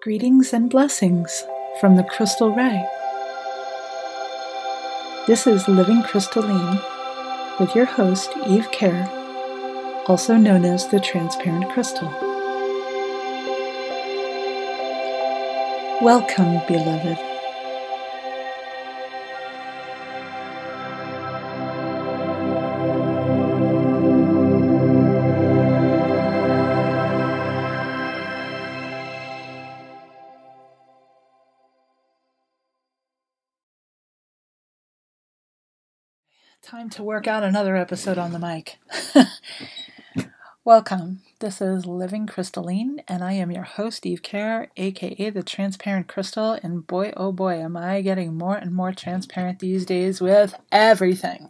Greetings and blessings from the Crystal Ray. This is Living Crystalline with your host, Eve Kerr, also known as the Transparent Crystal. Welcome, beloved. Time to work out another episode on the mic. Welcome. This is Living Crystalline, and I am your host, Eve Kerr, aka the Transparent Crystal. And boy, oh boy, am I getting more and more transparent these days with everything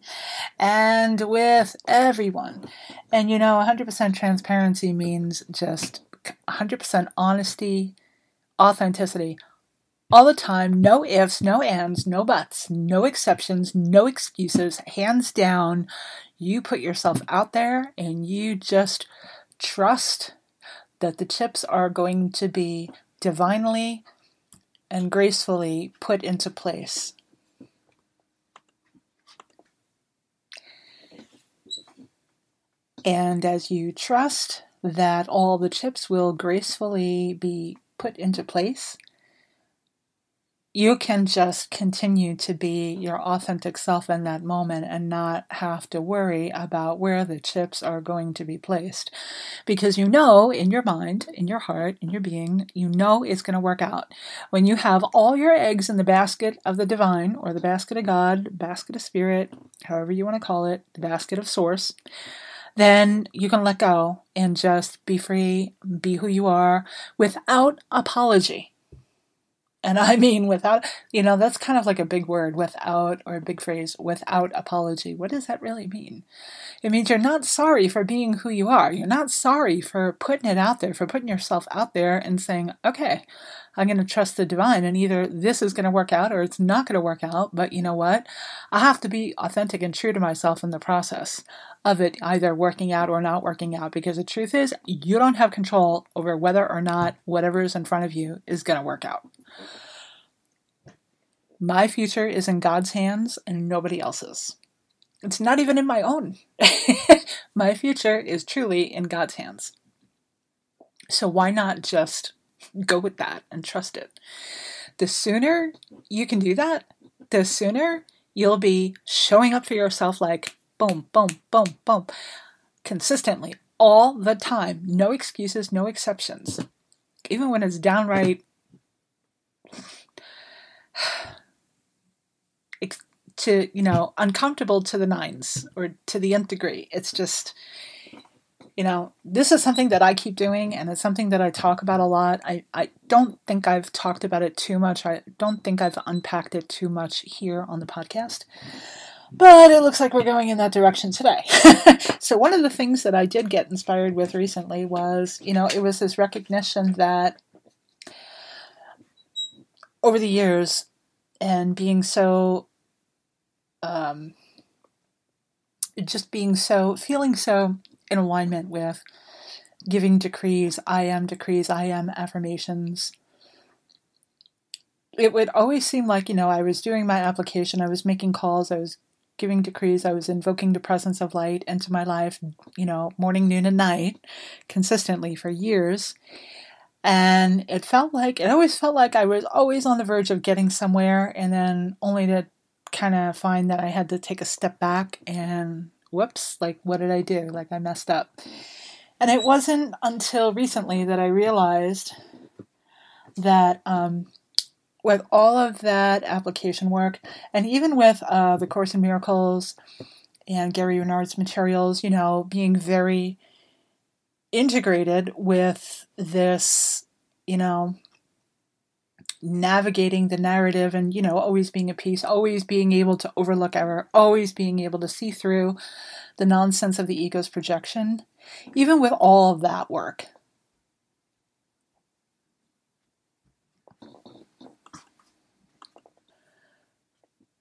and with everyone. And you know, 100% transparency means just 100% honesty, authenticity, all the time, no ifs, no ands, no buts, no exceptions, no excuses, hands down. You put yourself out there and you just trust that the chips are going to be divinely and gracefully put into place. And as you trust that all the chips will gracefully be put into place, you can just continue to be your authentic self in that moment and not have to worry about where the chips are going to be placed. Because you know in your mind, in your heart, in your being, you know it's going to work out. When you have all your eggs in the basket of the divine or the basket of God, basket of spirit, however you want to call it, the basket of source, then you can let go and just be free, be who you are without apology and I mean without, you know, that's kind of like a big word, without, or a big phrase, without apology. What does that really mean? It means you're not sorry for being who you are. You're not sorry for putting it out there, for putting yourself out there and saying, okay, I'm going to trust the divine, and either this is going to work out or it's not going to work out. But you know what? I have to be authentic and true to myself in the process of it either working out or not working out because the truth is, you don't have control over whether or not whatever is in front of you is going to work out. My future is in God's hands and nobody else's. It's not even in my own. my future is truly in God's hands. So why not just go with that and trust it? The sooner you can do that, the sooner you'll be showing up for yourself like boom, boom, boom, boom, consistently, all the time. No excuses, no exceptions. Even when it's downright to you know uncomfortable to the nines or to the nth degree it's just you know this is something that i keep doing and it's something that i talk about a lot. I, I don't think i've talked about it too much. I don't think i've unpacked it too much here on the podcast but it looks like we're going in that direction today. So one of the things that i did get inspired with recently was you know it was this recognition that over the years and being so um, just being so feeling so in alignment with giving decrees i am decrees i am affirmations. It would always seem like you know i was doing my application i was making calls i was giving decrees i was invoking the presence of light into my life you know morning noon and night consistently for years. And it felt like it always felt like I was always on the verge of getting somewhere, and then only to kind of find that I had to take a step back and whoops, like what did I do? Like I messed up. And it wasn't until recently that I realized that um, with all of that application work, and even with uh, the Course in Miracles and Gary Renard's materials, you know, being very integrated with this, you know, navigating the narrative and, you know, always being at peace, always being able to overlook error, always being able to see through the nonsense of the ego's projection, even with all of that work.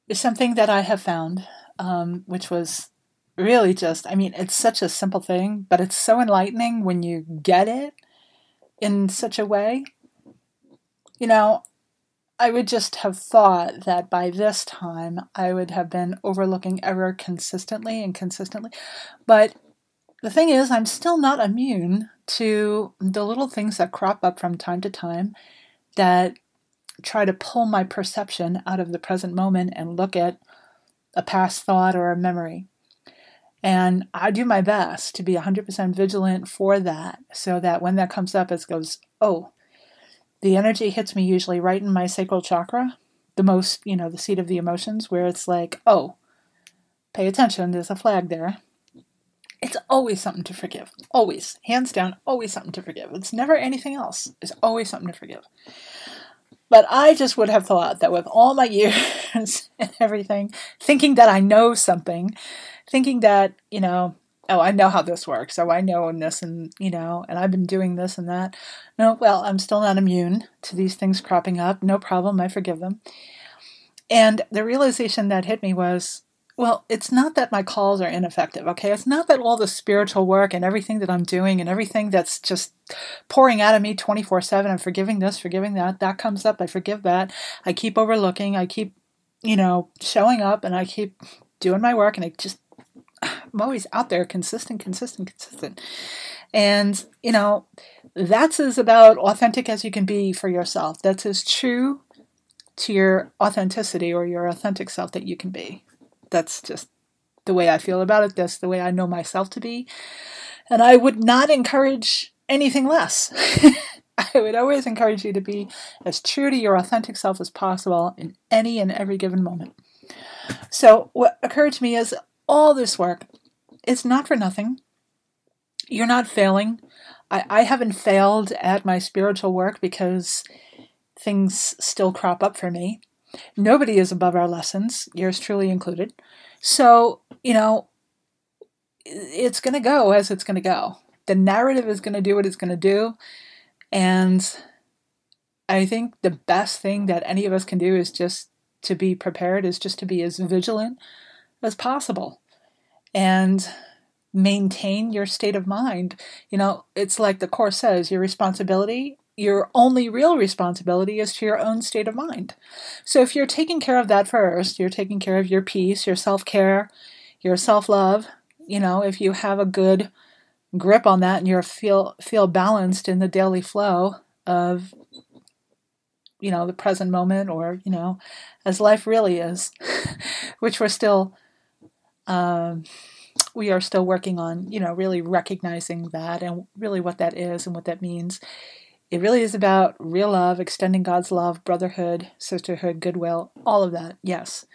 Is something that I have found, um, which was really just, I mean, it's such a simple thing, but it's so enlightening when you get it in such a way. You know, I would just have thought that by this time I would have been overlooking error consistently and consistently. But the thing is, I'm still not immune to the little things that crop up from time to time that try to pull my perception out of the present moment and look at a past thought or a memory. And I do my best to be 100% vigilant for that so that when that comes up, it goes, oh, the energy hits me usually right in my sacral chakra, the most, you know, the seat of the emotions, where it's like, oh, pay attention, there's a flag there. It's always something to forgive. Always. Hands down, always something to forgive. It's never anything else. It's always something to forgive. But I just would have thought that with all my years and everything, thinking that I know something, thinking that, you know, oh, I know how this works. Oh, I know this and, you know, and I've been doing this and that. No, well, I'm still not immune to these things cropping up. No problem. I forgive them. And the realization that hit me was, well, it's not that my calls are ineffective, okay? It's not that all the spiritual work and everything that I'm doing and everything that's just pouring out of me 24 7, I'm forgiving this, forgiving that, that comes up, I forgive that. I keep overlooking, I keep, you know, showing up and I keep doing my work and I just I'm always out there, consistent, consistent, consistent. And, you know, that's as about authentic as you can be for yourself. That's as true to your authenticity or your authentic self that you can be. That's just the way I feel about it. That's the way I know myself to be. And I would not encourage anything less. I would always encourage you to be as true to your authentic self as possible in any and every given moment. So, what occurred to me is all this work, it's not for nothing. You're not failing. I, I haven't failed at my spiritual work because things still crop up for me. Nobody is above our lessons, yours truly included. So, you know, it's going to go as it's going to go. The narrative is going to do what it's going to do. And I think the best thing that any of us can do is just to be prepared, is just to be as vigilant as possible and maintain your state of mind. You know, it's like the Course says your responsibility, your only real responsibility is to your own state of mind. So if you're taking care of that first, you're taking care of your peace, your self care, your self love, you know, if you have a good grip on that and you feel feel balanced in the daily flow of you know the present moment or you know as life really is which we're still um, we are still working on, you know, really recognizing that and really what that is and what that means. It really is about real love, extending God's love, brotherhood, sisterhood, goodwill, all of that, yes.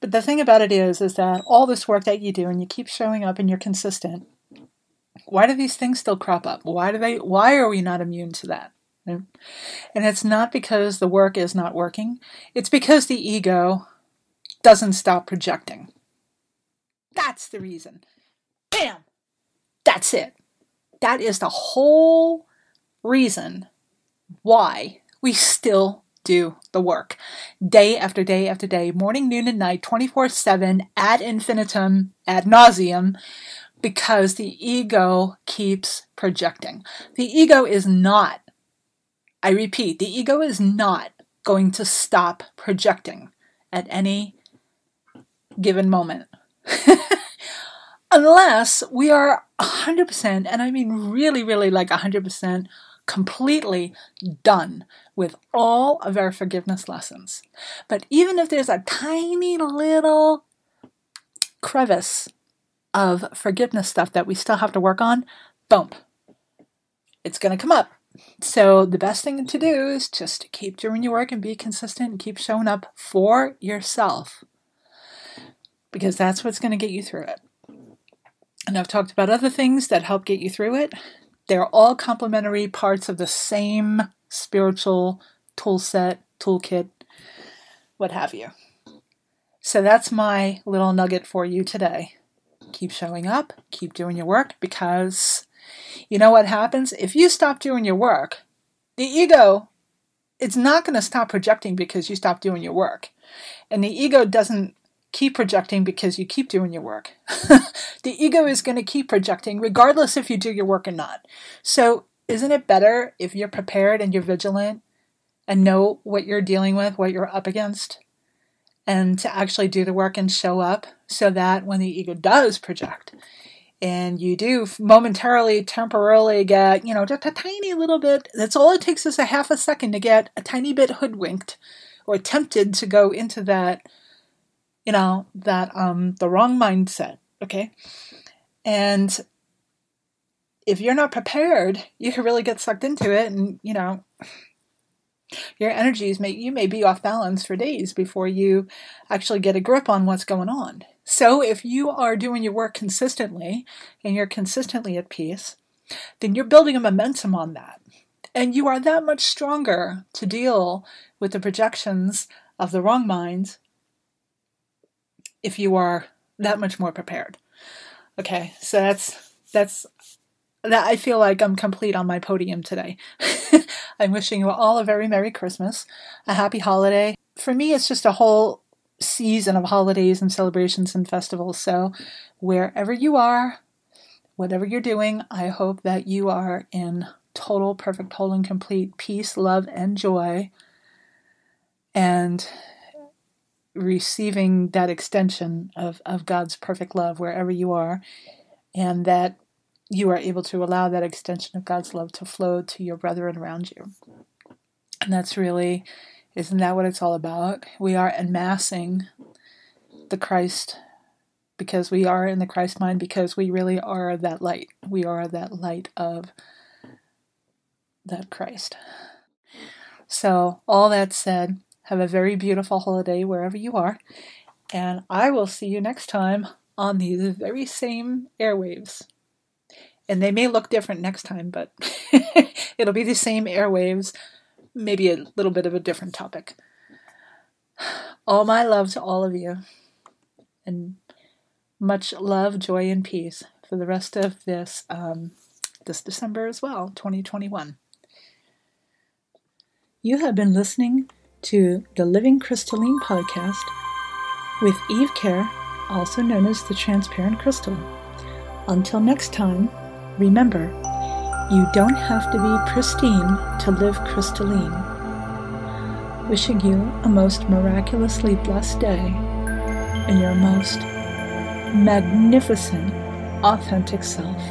But the thing about it is, is that all this work that you do and you keep showing up and you're consistent, why do these things still crop up? Why do they, why are we not immune to that? And it's not because the work is not working. It's because the ego doesn't stop projecting. That's the reason. Bam! That's it. That is the whole reason why we still do the work. Day after day after day, morning, noon, and night, 24 7, ad infinitum, ad nauseum, because the ego keeps projecting. The ego is not, I repeat, the ego is not going to stop projecting at any given moment. Unless we are 100%, and I mean really, really like 100%, completely done with all of our forgiveness lessons. But even if there's a tiny little crevice of forgiveness stuff that we still have to work on, bump, it's going to come up. So the best thing to do is just keep doing your work and be consistent and keep showing up for yourself because that's what's going to get you through it. And I've talked about other things that help get you through it. They're all complementary parts of the same spiritual tool set, toolkit, what have you. So that's my little nugget for you today. Keep showing up, keep doing your work because you know what happens? If you stop doing your work, the ego it's not going to stop projecting because you stop doing your work. And the ego doesn't keep projecting because you keep doing your work. the ego is going to keep projecting regardless if you do your work or not. So, isn't it better if you're prepared and you're vigilant and know what you're dealing with, what you're up against, and to actually do the work and show up so that when the ego does project and you do momentarily, temporarily get, you know, just a tiny little bit, that's all it takes is a half a second to get a tiny bit hoodwinked or tempted to go into that, you know, that, um, the wrong mindset, okay? And if you're not prepared, you can really get sucked into it and, you know, your energies may you may be off balance for days before you actually get a grip on what's going on. So if you are doing your work consistently and you're consistently at peace, then you're building a momentum on that. And you are that much stronger to deal with the projections of the wrong minds if you are that much more prepared. Okay, so that's that's that I feel like I'm complete on my podium today. I'm wishing you all a very Merry Christmas, a happy holiday. For me, it's just a whole season of holidays and celebrations and festivals. So, wherever you are, whatever you're doing, I hope that you are in total, perfect, whole, and complete peace, love, and joy, and receiving that extension of, of God's perfect love wherever you are, and that you are able to allow that extension of God's love to flow to your brethren around you. And that's really, isn't that what it's all about? We are amassing the Christ because we are in the Christ mind, because we really are that light. We are that light of that Christ. So, all that said, have a very beautiful holiday wherever you are, and I will see you next time on these very same airwaves and they may look different next time, but it'll be the same airwaves, maybe a little bit of a different topic. All my love to all of you, and much love, joy, and peace for the rest of this um, this December as well, 2021. You have been listening to the Living Crystalline podcast with Eve Kerr, also known as the Transparent Crystal. Until next time. Remember, you don't have to be pristine to live crystalline. Wishing you a most miraculously blessed day and your most magnificent, authentic self.